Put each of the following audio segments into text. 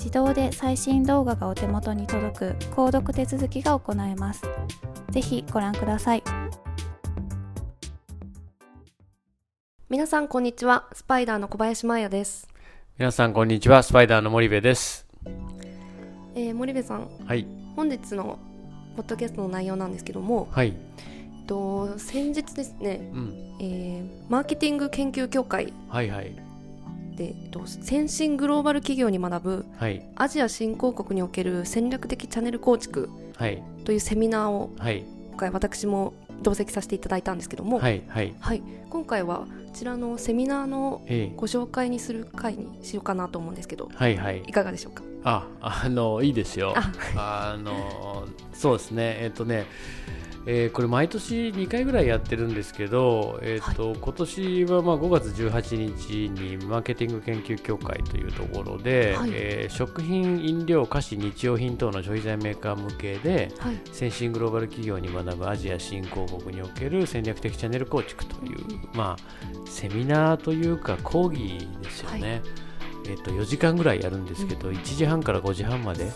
自動で最新動画がお手元に届く購読手続きが行えます。ぜひご覧ください。皆さんこんにちは。スパイダーの小林真也です。皆さんこんにちは。スパイダーの森部です。えー、森部さん。はい。本日のポッドキャストの内容なんですけども。はい。と先日ですね、うん、えー、マーケティング研究協会はいはいで先進グローバル企業に学ぶ、はい、アジア新興国における戦略的チャンネル構築というセミナーを、はい、今回私も同席させていただいたんですけども、はいはい。はい、今回はこちらのセミナーのご紹介にする会にしようかなと思うんですけど、はいはい、いかがでしょうか？ああのいいですよ。あ。のそうですね。えっ、ー、とねえー、これ毎年2回ぐらいやってるんですけど、えーと、はい、今年はまあ5月18日にマーケティング研究協会というところで、はい、えー、食品、飲料、菓子、日用品等の消費財メーカー向けで、はい、先進グローバル企業に学ぶアジア新興国における戦略的チャンネル構築という、まあ、セミナーというか講義ですよね。えーと、4時間ぐらいやるんですけど、うん、1時半から5時半まで、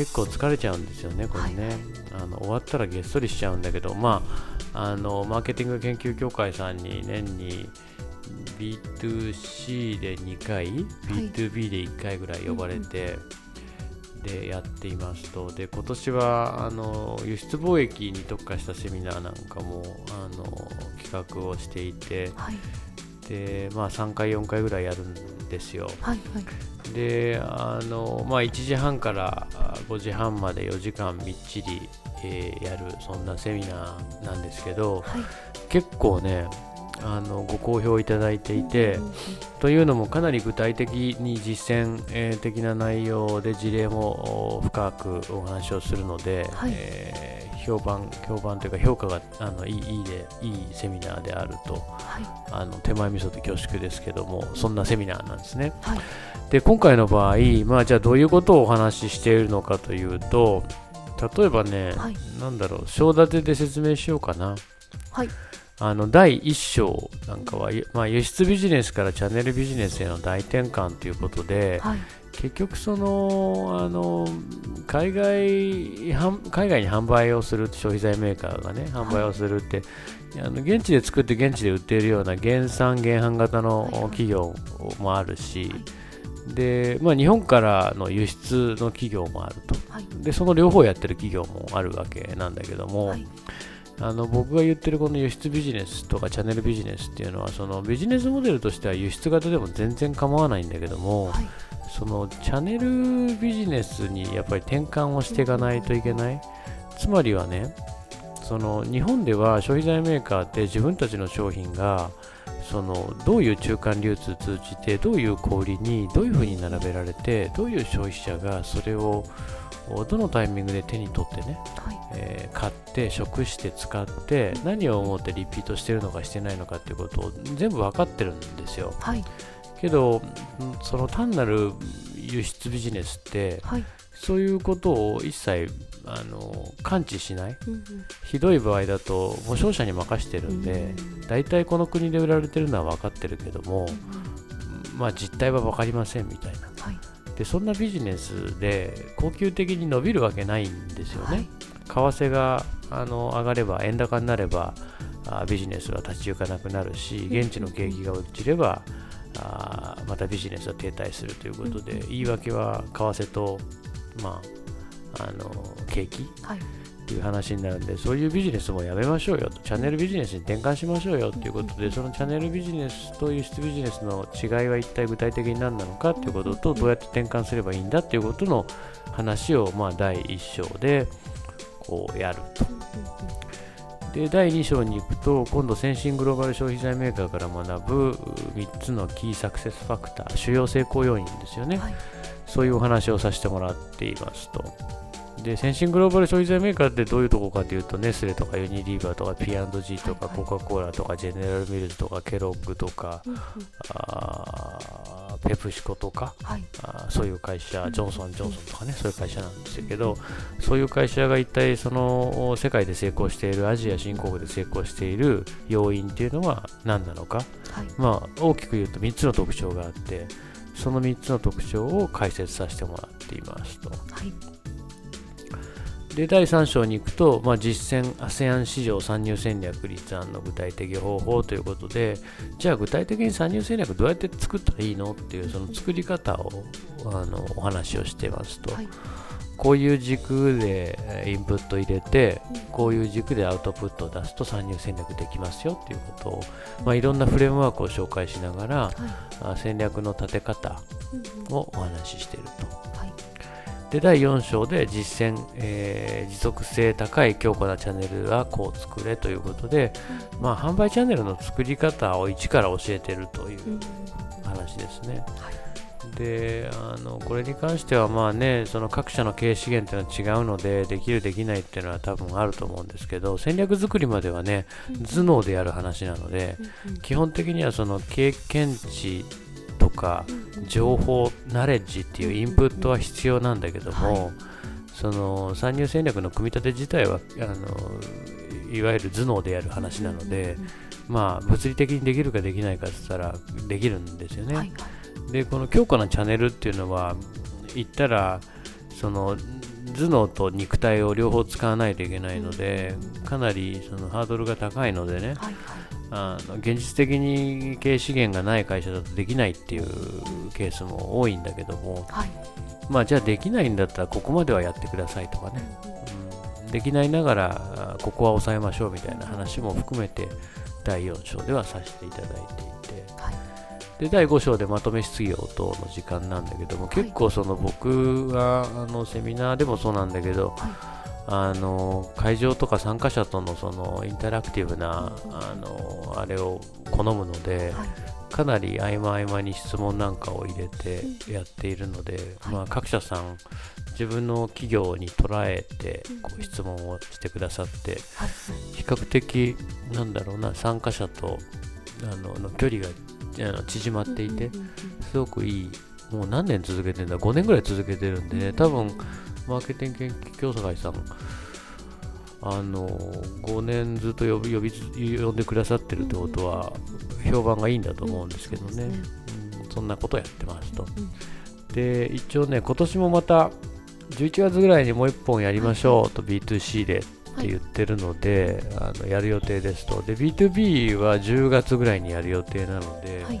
結構疲れちゃうんですよね、これね、はい、あの終わったらげっそりしちゃうんだけど、まあ、あのマーケティング研究協会さんに年に B2C で2回、はい、B2B で1回ぐらい呼ばれて、でやっていますと、で今年はあの輸出貿易に特化したセミナーなんかもあの企画をしていて、はい、でまあ、3回、4回ぐらいやるんですよ。はいはいであの、まあ、1時半から5時半まで4時間みっちり、えー、やるそんなセミナーなんですけど、はい、結構ねあのご好評いただいていて、というのもかなり具体的に実践、えー、的な内容で事例も深くお話をするので、はい、えー評判評判というか評価があのいいいいでいいセミナーであると、はい、あの手前味噌で恐縮ですけどもそんなセミナーなんですね。はい、で今回の場合、まあ、じゃあどういうことをお話ししているのかというと例えばね、はい、なんだろう章立てで説明しようかな。はいあの第1章なんかは、まあ、輸出ビジネスからチャンネルビジネスへの大転換ということで、はい、結局そのあの海外海外に販売をする消費財メーカーがね販売をするって、はい、あの現地で作って現地で売っているような原産原販型の企業もあるし、でまあ、日本からの輸出の企業もあると、はい、でその両方やってる企業もあるわけなんだけども、はい、あの僕が言ってるこの輸出ビジネスとかチャンネルビジネスっていうのはそのビジネスモデルとしては輸出型でも全然構わないんだけども、はいそのチャンネルビジネスにやっぱり転換をしていかないといけない。つまりはねその日本では消費財メーカーって自分たちの商品がそのどういう中間流通通じてどういう小売にどういうふうに並べられてどういう消費者がそれをどのタイミングで手に取ってね、はい、えー、買って食して使って何を思ってリピートしてるのかしてないのかっていうことを全部分かってるんですよ、はい、けどその単なる輸出ビジネスって、はい、そういうことを一切あの感知しない、うんうん、ひどい場合だと保証者に任してるんで、大体この国で売られてるのは分かってるけども、うん、まあ実態は分かりませんみたいな、はい、でそんなビジネスで恒久的に伸びるわけないんですよね、はい、為替があの上がれば円高になればあビジネスは立ち行かなくなるし現地の景気が落ちれば、あまたビジネスは停滞するということで、言い訳は為替と、まあ、あの景気、はい、っていう話になるんでそういうビジネスもやめましょうよと。チャンネルビジネスに転換しましょうよということでそのチャンネルビジネスと輸出ビジネスの違いは一体具体的に何なのかということとどうやって転換すればいいんだということの話をまあ第1章でこうやると。で第2章に行くと今度先進グローバル消費財メーカーから学ぶ3つのキーサクセスファクター主要成功要因ですよね、はい、そういうお話をさせてもらっていますと。で先進グローバル消費財メーカーってどういうとこかというとネスレとかユニリーバーとか P&G とかコカ・コーラとかジェネラルミルズとかケロッグとか、あペプシコとか、はい、あそういう会社ジョンソン・ジョンソンとかねそういう会社なんですけどそういう会社が一体その世界で成功しているアジア新興国で成功している要因っていうのは何なのか、はい、まあ大きく言うと3つの特徴があってその3つの特徴を解説させてもらっていますと。はい。で第3章に行くと、まあ、実践 ASEAN 市場参入戦略立案の具体的方法ということでじゃあ具体的に参入戦略どうやって作ったらいいのっていうその作り方をあのお話をしてますと、はい、こういう軸でインプット入れてこういう軸でアウトプットを出すと参入戦略できますよっていうことを、まあ、いろんなフレームワークを紹介しながら、はい、戦略の立て方をお話ししていると。で第4章で実践、えー、持続性高い強固なチャンネルはこう作れということで、うん、まあ、販売チャンネルの作り方を一から教えてるという話ですね。うんはいであのこれに関してはまあねその各社の経営資源っていうのは違うのでできるできないっていうのは多分あると思うんですけど戦略作りまではね頭脳でやる話なので基本的にはその経験値とか情報ナレッジっていうインプットは必要なんだけども、はい、その参入戦略の組み立て自体はあのいわゆる頭脳でやる話なので、まあ、物理的にできるかできないかって言ったらできるんですよね。はいはい、でこの強固なチャンネルっていうのは言ったらその頭脳と肉体を両方使わないといけないので、かなりそのハードルが高いのでね、はいはい。あの現実的に経営資源がない会社だとできないっていうケースも多いんだけども、はい、まあじゃあできないんだったらここまではやってくださいとかね、うん、できないながらここは抑えましょうみたいな話も含めて第4章ではさせていただいていて、はい、で第5章でまとめ質疑応答の時間なんだけども、結構その僕はあのセミナーでもそうなんだけど、はい。あの会場とか参加者とのそのインタラクティブなあのあれを好むので、はい、かなり合間合間に質問なんかを入れてやっているので、はい、まあ、各社さん自分の企業に捉えてこう質問をしてくださって、比較的なんだろうな参加者とあのの距離が縮まっていてすごくいい。もう何年続けてるんだ？5年ぐらい続けてるんでね多分マーケティング研究共済会さん、あの、5年ずっと呼び呼び呼んでくださってるってことは、評判がいいんだと思うんですけどね、うん、そんなことやってますと。で、一応ね、今年もまた、11月ぐらいにもう1本やりましょうと、B2C でって言ってるので、あのやる予定ですと。で、B2B は10月ぐらいにやる予定なので、はい。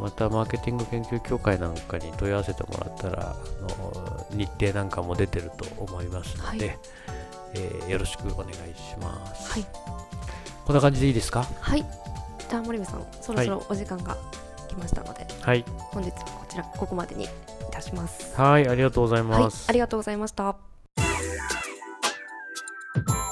またマーケティング研究協会なんかに問い合わせてもらったらあの日程なんかも出てると思いますので、はい、えー、よろしくお願いします、はい、こんな感じでいいですか？はい。じゃあ森部さんそろそろお時間が来ましたので、はい、本日こちらここまでにいたします。はいありがとうございます、はい、ありがとうございました